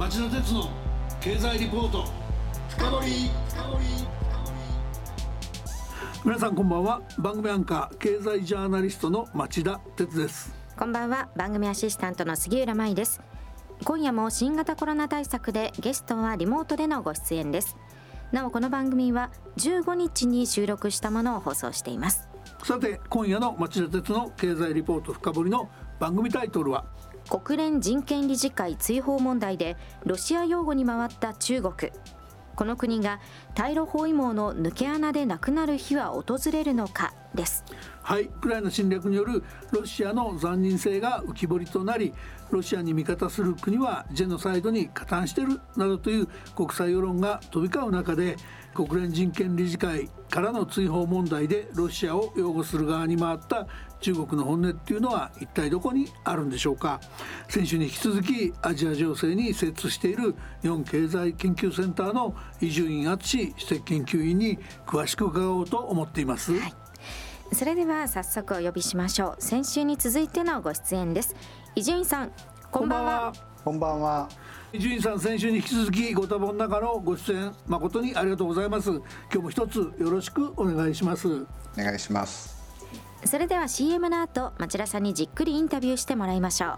町田鉄の経済リポート。深掘皆さんこんばんは。番組アンカー経済ジャーナリストの町田鉄です。こんばんは。番組アシスタントの杉浦舞です。今夜も新型コロナ対策でゲストはリモートでのご出演です。なおこの番組は15日に収録したものを放送しています。さて今夜の町田鉄の経済リポート深掘りの番組タイトルは国連人権理事会追放問題でロシア擁護に回った中国。この国が対ロ包囲網の抜け穴でなくなる日は訪れるのか？です。はい。ウクライナ侵略によるロシアの残忍性が浮き彫りとなりロシアに味方する国はジェノサイドに加担しているなどという国際世論が飛び交う中で国連人権理事会からの追放問題でロシアを擁護する側に回った中国の本音っていうのは一体どこにあるんでしょうか。先週に引き続きアジア情勢に精通している日本経済研究センターの伊集院敦史跡研究員に詳しく伺おうと思っています、はい、それでは早速お呼びしましょう。先週に続いてのご出演です。伊集院さんこんばんは。こんばんは。伊集院さん先週に引き続きご多忙の中のご出演誠にありがとうございます。今日も一つよろしくお願いします。お願いしますそれでは CM の後町田さんにじっくりインタビューしてもらいましょう。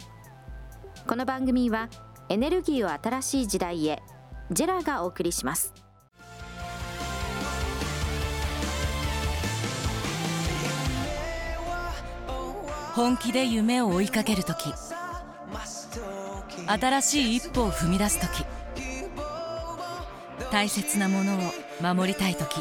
この番組はエネルギーを新しい時代へジェラがお送りします。本気で夢を追いかける時新しい一歩を踏み出す時大切なものを守りたい時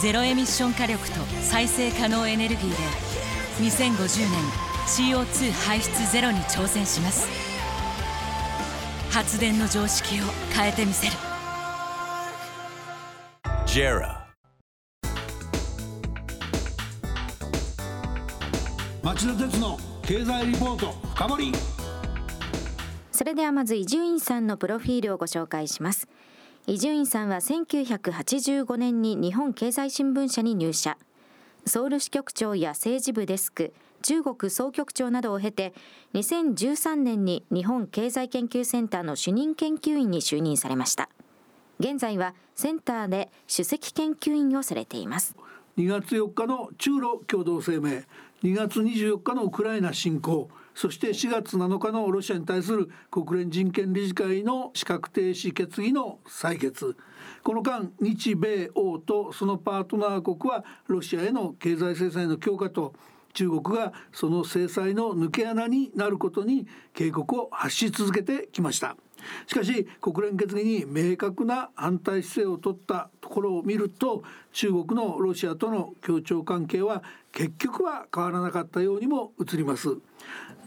ゼロエミッション火力と再生可能エネルギーで2050年 CO2 排出ゼロに挑戦します。発電の常識を変えてみせる。JERA. 町田鉄の経済リポート深掘それではまず伊集院さんのプロフィールをご紹介します伊集院さんは1985年に日本経済新聞社に入社。ソウル支局長や政治部デスク中国総局長などを経て2013年に日本経済研究センターの主任研究員に就任されました。現在はセンターで首席研究員をされています。2月4日の中ロ共同声明。2月24日のウクライナ侵攻。そして4月7日のロシアに対する国連人権理事会の資格停止決議の採決。この間日米欧とそのパートナー国はロシアへの経済制裁の強化と中国がその制裁の抜け穴になることに警告を発し続けてきました。しかし国連決議に明確な反対姿勢を取ったところを見ると中国のロシアとの協調関係は結局は変わらなかったようにも映ります。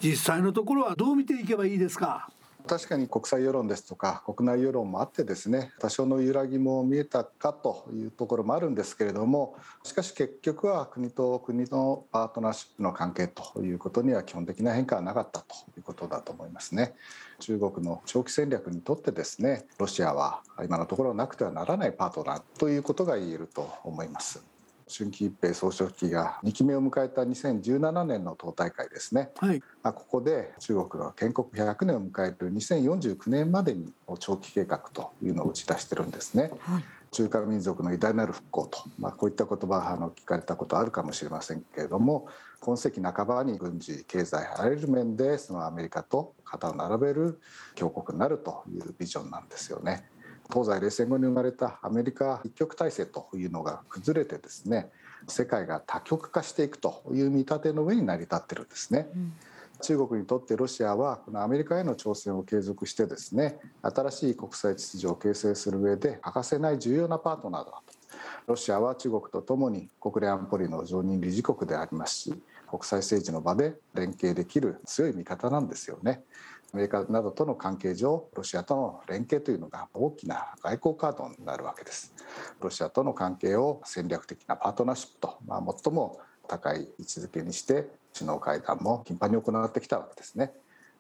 実際のところはどう見ていけばいいですか？確かに国際世論ですとか国内世論もあってですね多少の揺らぎも見えたかというところもあるんですけれどもしかし結局は国と国のパートナーシップの関係ということには基本的な変化はなかったということだと思いますね。中国の長期戦略にとってですねロシアは今のところなくてはならないパートナーということが言えると思います。春季一平総書記が2期目を迎えた2017年の党大会ですね、はい、ここで中国の建国100年を迎える2049年までに長期計画というのを打ち出してるんですね。はい中華民族の偉大なる復興と、まあ、こういった言葉あの聞かれたことあるかもしれませんけれども今世紀半ばに軍事経済あらゆる面でそのアメリカと肩を並べる強国になるというビジョンなんですよね。東西冷戦後に生まれたアメリカ一極体制というのが崩れてですね世界が多極化していくという見立ての上に成り立ってるんですね。うん中国にとってロシアはこのアメリカへの挑戦を継続してですね新しい国際秩序を形成する上で欠かせない重要なパートナーだとロシアは中国とともに国連安保理の常任理事国でありますし国際政治の場で連携できる強い味方なんですよねメリカなどとの関係上ロシアとの連携というのが大きな外交カードになるわけです。ロシアとの関係を戦略的なパートナーシップと、まあ、最も高い位置づけにして首脳会談も頻繁に行ってきたわけですね。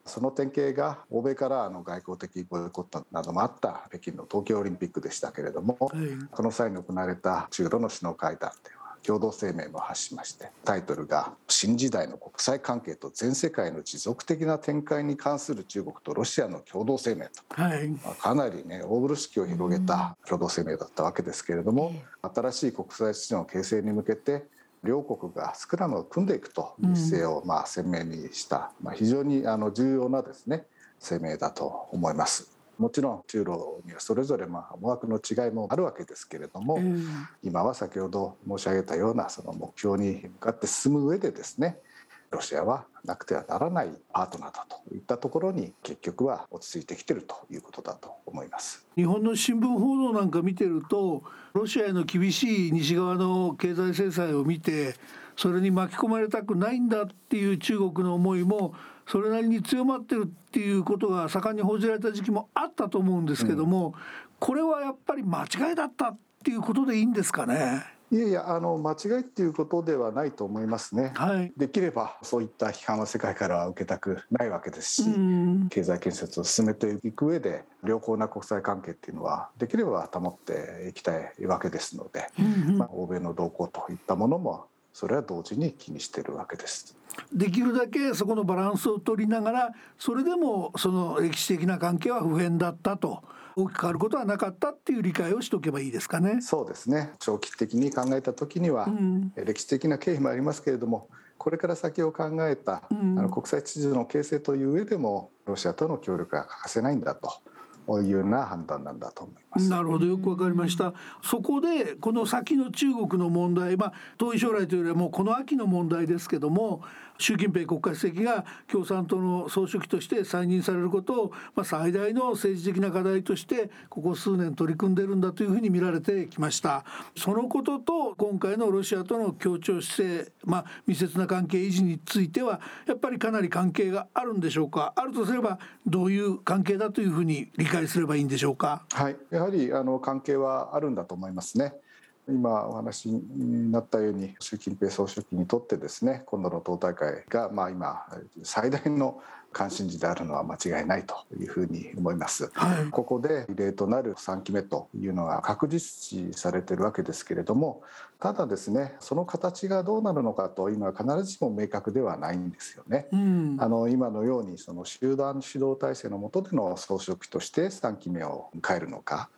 その典型が欧米からの外交的ボイコットなどもあった北京の東京オリンピックでしたけれども、はい、この際に行われた中ロの首脳会談では共同声明も発しましてタイトルが「新時代の国際関係と全世界の持続的な展開に関する中国とロシアの共同声明」と、はい、まあ、かなりね大風呂敷を広げた共同声明だったわけですけれども、新しい国際秩序の形成に向けて両国がスクラムを組んでいくという姿勢をまあ鮮明にした、まあ、非常にあの重要なですね声明だと思います。もちろん中ロにはそれぞれまあ思惑の違いもあるわけですけれども、うん、今は先ほど申し上げたようなその目標に向かって進む上でですねロシアはなくてはならないパートナーだといったところに結局は落ち着いてきてるということだと思います。日本の新聞報道なんか見てるとロシアへの厳しい西側の経済制裁を見てそれに巻き込まれたくないんだっていう中国の思いもそれなりに強まってるっていうことが盛んに報じられた時期もあったと思うんですけども、うん、これはやっぱり間違いだったっていうことでいいんですかね？いやいやあの間違いっていうことではないと思いますね、はい、できればそういった批判は世界からは受けたくないわけですし、経済建設を進めていく上で良好な国際関係っていうのはできれば保っていきたいわけですので、まあ、欧米の動向といったものもそれは同時に気にしているわけです。できるだけそこのバランスを取りながらそれでもその歴史的な関係は不変だったと大きく変わることはなかったっていう理解をしておけばいいですかね。そうですね長期的に考えた時には、うん、歴史的な経緯もありますけれどもこれから先を考えた、うん、あの国際秩序の形成という上でもロシアとの協力が欠かせないんだと。いういうな判断なんだと思います。なるほどよくわかりました。そこでこの先の中国の問題、まあ遠い将来というよりはもうこの秋の問題ですけども、習近平国家主席が共産党の総書記として再任されることを、まあ、最大の政治的な課題としてここ数年取り組んでるんだというふうに見られてきました。そのことと今回のロシアとの協調姿勢、まあ、密接な関係維持についてはやっぱりかなり関係があるんでしょうか。あるとすればどういう関係だというふうに理解すればいいんでしょうか。はい。やはりあの関係はあるんだと思いますね。今お話になったように習近平総書記にとってですね今度の党大会がまあ今最大の関心事であるのは間違いないというふうに思います、はい、ここで異例となる3期目というのが確実視されているわけですけれどもただですねその形がどうなるのかというのは必ずしも明確ではないんですよね、うん、あの今のようにその集団指導体制の下での総書記として3期目を迎えるのか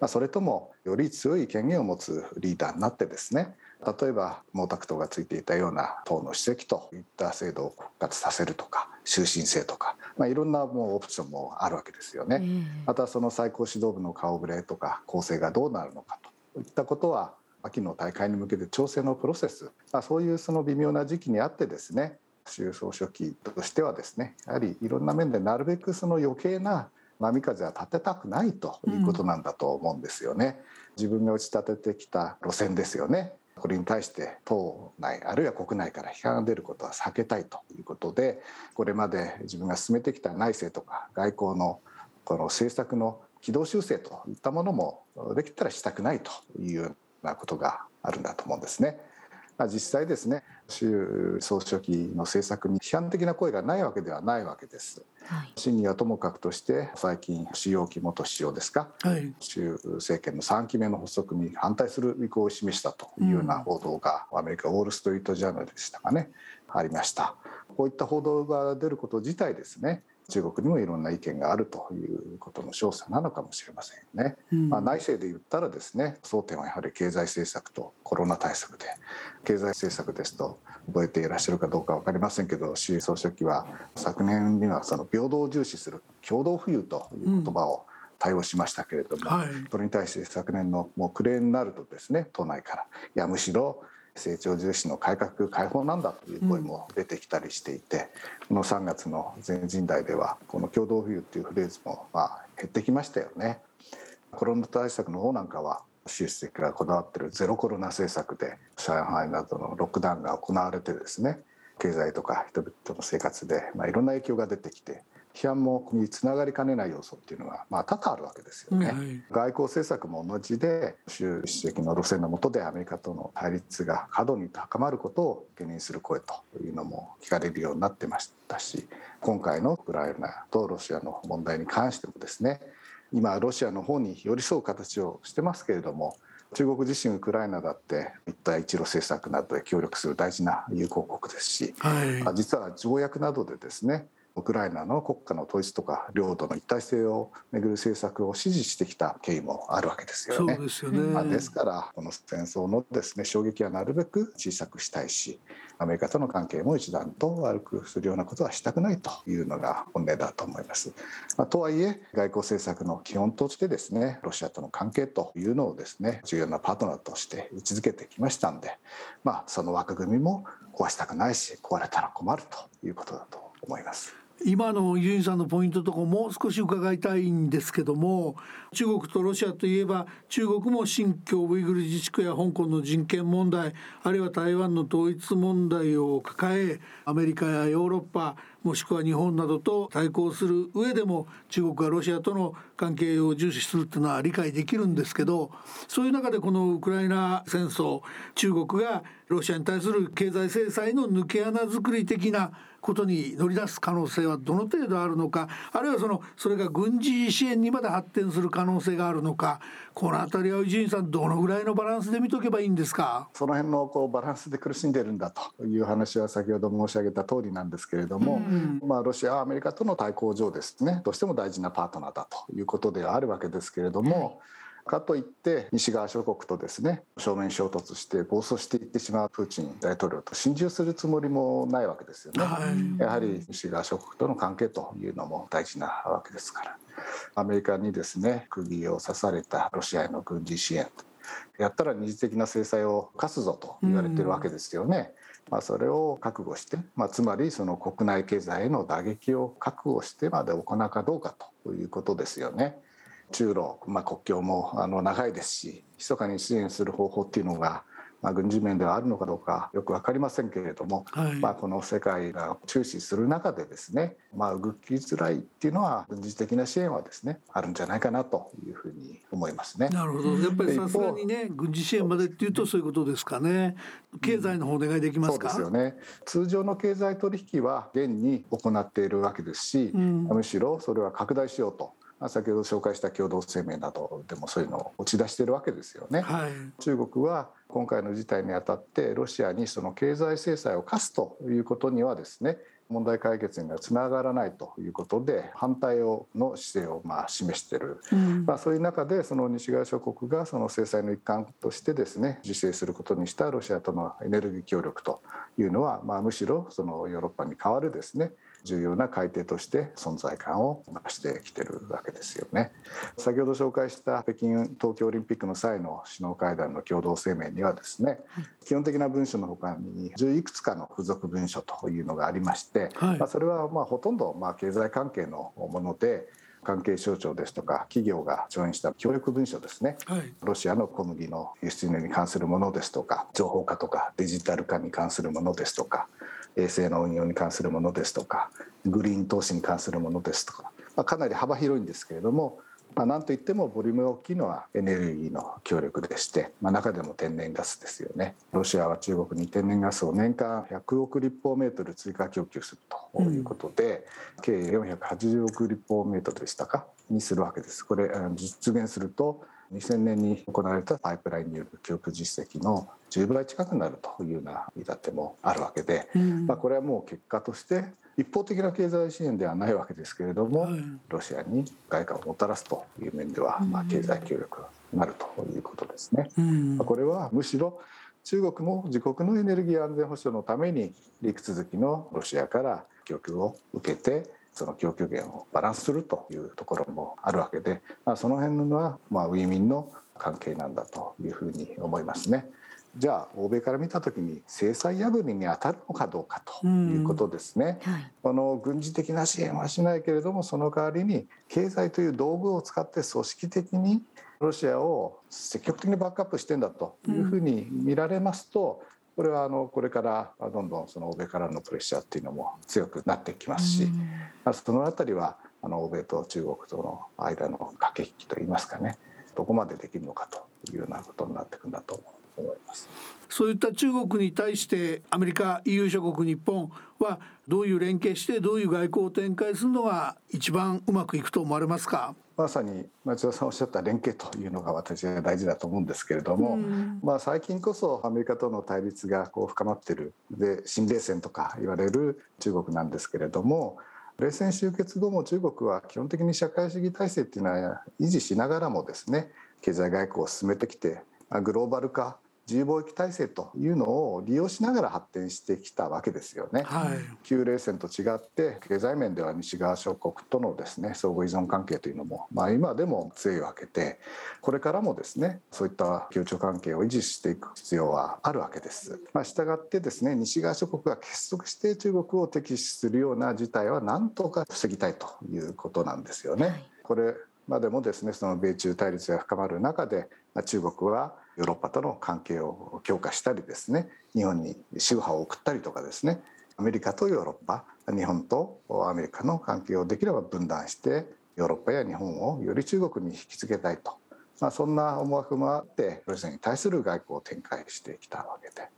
まあ、それともより強い権限を持つリーダーになってですね例えば毛沢東がついていたような党の主席といった制度を復活させるとか終身制とか、まあ、いろんなもうオプションもあるわけですよね。うん、またその最高指導部の顔ぶれとか構成がどうなるのかと。いったことは秋の大会に向けて調整のプロセス、まあ、そういうその微妙な時期にあってですね習総書記としてはですねやはりいろんな面でなるべくその余計な波風は立てたくないということなんだと思うんですよね。自分が打ち立ててきた路線ですよね。これに対して党内あるいは国内から批判が出ることは避けたいということでこれまで自分が進めてきた内政とか外交のこの政策の軌道修正といったものもできたらしたくないというようなことがあるんだと思うんですね。実際ですね習総書記の政策に批判的な声がないわけではないわけです。はい、真にはともかくとして最近主要期元首相ですか、はい、習政権の3期目の発足に反対する意向を示したというような報道が、アメリカウォール・ストリート・ジャーナルでしたかねありました。こういった報道が出ること自体ですね中国にもいろんな意見があるということの証左なのかもしれませんよね。うん、まあ、内政で言ったらですね争点はやはり経済政策とコロナ対策で経済政策ですと覚えていらっしゃるかどうか分かりませんけど習総書記は昨年にはその平等を重視する共同富裕という言葉を対応しましたけれども、うんはい、それに対して昨年のもう暮れになるとですね都内からいやむしろ成長重視の改革開放なんだという声も出てきたりしていて、この3月の全人代ではこの共同富裕っていうフレーズもまあ減ってきましたよね。コロナ対策の方なんかは習主席がこだわってるゼロコロナ政策で上海などのロックダウンが行われてですね経済とか人々の生活で、まあ、いろんな影響が出てきて批判もにつながりかねない要素っていうのが、まあ、多々あるわけですよね。はい、外交政策も同じで習主席の路線の下でアメリカとの対立が過度に高まることを懸念する声というのも聞かれるようになってましたし今回のウクライナとロシアの問題に関してもですね今ロシアの方に寄り添う形をしてますけれども中国自身ウクライナだって一帯一路政策などで協力する大事な友好国ですし、はい、実は条約などでですねウクライナの国家の統一とか領土の一体性をめぐる政策を支持してきた経緯もあるわけですよね。ですよね、まあ、ですからこの戦争のですね衝撃はなるべく小さくしたいしアメリカとの関係も一段と悪くするようなことはしたくないというのが本音だと思います。まあ、とはいえ外交政策の基本としてですねロシアとの関係というのをですね重要なパートナーとして位置づけてきましたんで、まあ、その枠組みも壊したくないし壊れたら困るということだと思います。今の伊集院さんのポイントとかもう少し伺いたいんですけども中国とロシアといえば中国も新疆ウイグル自治区や香港の人権問題あるいは台湾の統一問題を抱えアメリカやヨーロッパもしくは日本などと対抗する上でも中国がロシアとの関係を重視するっていうのは理解できるんですけどそういう中でこのウクライナ戦争中国がロシアに対する経済制裁の抜け穴作り的なことに乗り出す可能性はどの程度あるのかあるいはそのそれが軍事支援にまで発展する可能性があるのかこの辺りは伊集院さんどのぐらいのバランスで見とけばいいんですか？その辺のこうバランスで苦しんでるんだという話は先ほど申し上げた通りなんですけれども、うんまあ、ロシアはアメリカとの対抗上ですね。どうしても大事なパートナーだということではあるわけですけれども。かといって西側諸国とですね正面衝突して暴走していってしまうプーチン大統領と心中するつもりもないわけですよね、はい、やはり西側諸国との関係というのも大事なわけですから。アメリカにですね釘を刺されたロシアへの軍事支援。やったら二次的な制裁を科すぞと言われてるわけですよね。まあ、それを覚悟して、まあ、つまりその国内経済への打撃を覚悟してまで行うかどうかということですよね。中ロ、まあ、国境もあの長いですし密かに支援する方法っていうのがまあ、軍事面ではあるのかどうかよく分かりませんけれども、はい、まあ、この世界が注視する中でですね、まあ、動きづらいっていうのは軍事的な支援はですねあるんじゃないかなというふうに思いますね。なるほど。やっぱりさすがにね軍事支援までっていうとそういうことですかね。経済の方お願いできますか、うん、そうですよね。通常の経済取引は現に行っているわけですし、うん、むしろそれは拡大しようと先ほど紹介した共同声明などでもそういうのを打ち出してるわけですよね。はい、中国は今回の事態にあたってロシアにその経済制裁を科すということにはですね問題解決にはつながらないということで反対をの姿勢をまあ示している、うん、まあ、そういう中でその西側諸国がその制裁の一環としてですね自制することにしたロシアとのエネルギー協力というのは、まあ、むしろそのヨーロッパに代わるですね重要な改定として存在感を増してきてるわけですよね。先ほど紹介した北京東京オリンピックの際の首脳会談の共同声明にはですね、基本的な文書のほかに10いくつかの付属文書というのがありまして、はい、まあ、それはまあほとんどまあ経済関係のもので関係省庁ですとか企業が調印した協力文書ですね、はい、ロシアの小麦の輸出入に関するものですとか情報化とかデジタル化に関するものですとか衛星の運用に関するものですとかグリーン投資に関するものですとか、まあ、かなり幅広いんですけれども、まあ、なんといってもボリュームが大きいのはエネルギーの協力でして、まあ、中でも天然ガスですよね。ロシアは中国に天然ガスを年間100億立方メートル追加供給するということで、うん、計480億立方メートルでしたか？にするわけです。これ実現すると2000年に行われたパイプラインによる供給実績の10倍近くになるというような見立てもあるわけで、うん、まあ、これはもう結果として一方的な経済支援ではないわけですけれども、はい、ロシアに外貨をもたらすという面では、まあ、経済協力になるということですね。うん、これはむしろ中国も自国のエネルギー安全保障のために陸続きのロシアから供給を受けてその供給源をバランスするというところもあるわけで、まあ、その辺のはまあウィンウィンの関係なんだというふうに思いますね。じゃあ欧米から見た時に制裁破りに当たるのかどうかということですね。はい、この軍事的な支援はしないけれどもその代わりに経済という道具を使って組織的にロシアを積極的にバックアップしてんだというふうに見られますと、これはあのこれからどんどんその欧米からのプレッシャーっていうのも強くなってきますし、まあ、その辺りはあの欧米と中国との間の駆け引きといいますかねどこまでできるのかというようなことになっていくんだと思います。そういった中国に対してアメリカ EU 諸国日本はどういう連携してどういう外交を展開するのが一番うまくいくと思われますか？まさに町田さんおっしゃった連携というのが私は大事だと思うんですけれども、うん、まあ、最近こそアメリカとの対立がこう深まってるで新冷戦とか言われる中国なんですけれども冷戦終結後も中国は基本的に社会主義体制っていうのは維持しながらもですね経済外交を進めてきてグローバル化自由貿易体制というのを利用しながら発展してきたわけですよね。はい、旧冷戦と違って経済面では西側諸国とのですね相互依存関係というのも、まあ、今でも強いわけでこれからもですねそういった協調関係を維持していく必要はあるわけです。まあ、したがってですね西側諸国が結束して中国を敵視するような事態は何とか防ぎたいということなんですよね。はい、これまでもですねその米中対立が深まる中で中国はヨーロッパとの関係を強化したりですね日本に宗派を送ったりとかですねアメリカとヨーロッパ日本とアメリカの関係をできれば分断してヨーロッパや日本をより中国に引き付けたいと、まあ、そんな思惑もあってロシアに対する外交を展開してきたわけで、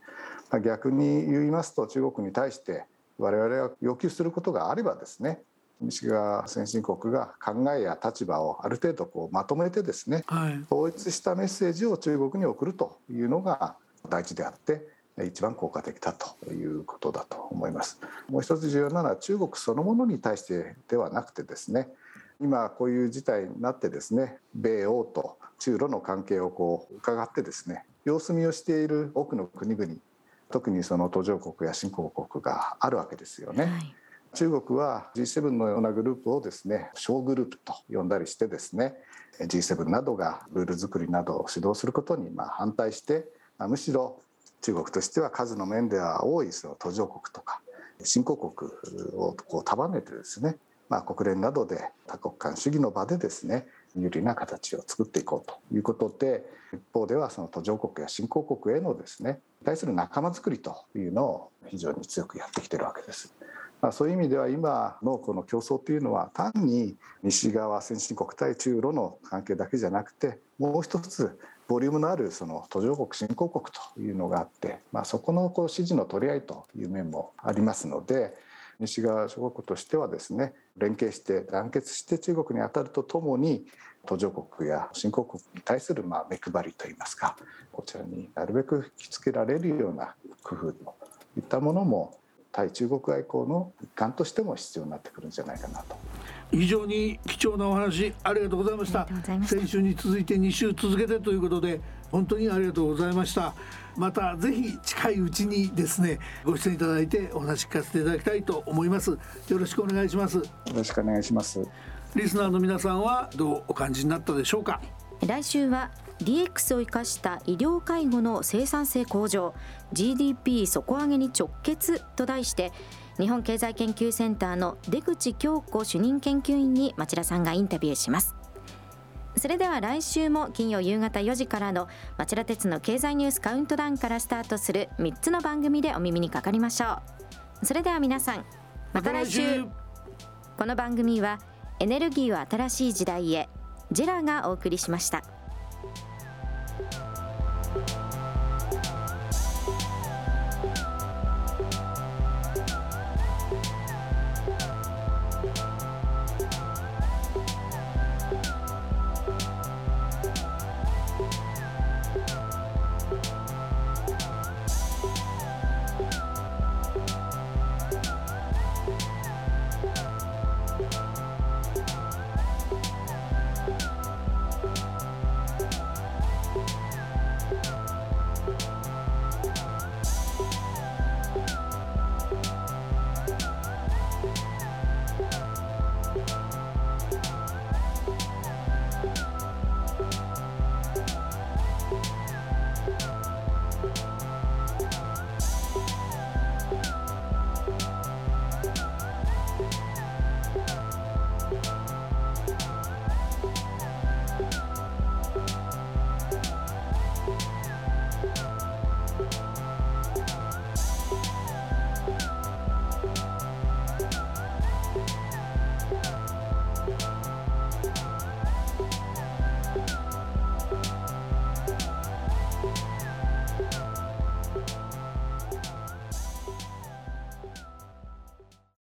まあ、逆に言いますと中国に対して我々が要求することがあればですね西側先進国が考えや立場をある程度こうまとめてですね、はい、統一したメッセージを中国に送るというのが大事であって一番効果的だということだと思います。もう一つ重要なのは中国そのものに対してではなくてですね今こういう事態になってですね米欧と中ロの関係をこう伺ってですね様子見をしている多くの国々特にその途上国や新興国があるわけですよね。はい中国は G7 のようなグループをですね小グループと呼んだりしてですね G7 などがルール作りなどを指導することにま反対してむしろ中国としては数の面では多いその途上国とか新興国をこう束ねてですね、まあ、国連などで多国間主義の場でですね有利な形を作っていこうということで一方ではその途上国や新興国へのですね対する仲間づくりというのを非常に強くやってきてるわけです。まあ、そういう意味では今のこの競争というのは単に西側先進国対中ロの関係だけじゃなくてもう一つボリュームのあるその途上国新興国というのがあって、まあ、そこのこう支持の取り合いという面もありますので西側諸国としてはですね連携して団結して中国に当たるとともに途上国や新興国に対するまあ目配りといいますかこちらになるべく引きつけられるような工夫といったものも対中国外交の一環としても必要になってくるんじゃないかなと。非常に貴重なお話ありがとうございました。先週に続いて2週続けてということで本当にありがとうございました。またぜひ近いうちにですねご出演いただいてお話聞かせていただきたいと思います。よろしくお願いします。よろしくお願いします。リスナーの皆さんはどうお感じになったでしょうか？来週は DX を生かした医療介護の生産性向上 GDP 底上げに直結と題して日本経済研究センターの出口京子主任研究員に町田さんがインタビューします。それでは来週も金曜夕方4時からの町田鉄の経済ニュースカウントダウンからスタートする3つの番組でお耳にかかりましょう。それでは皆さんまた来週。この番組はエネルギーを新しい時代へジェラがお送りしました。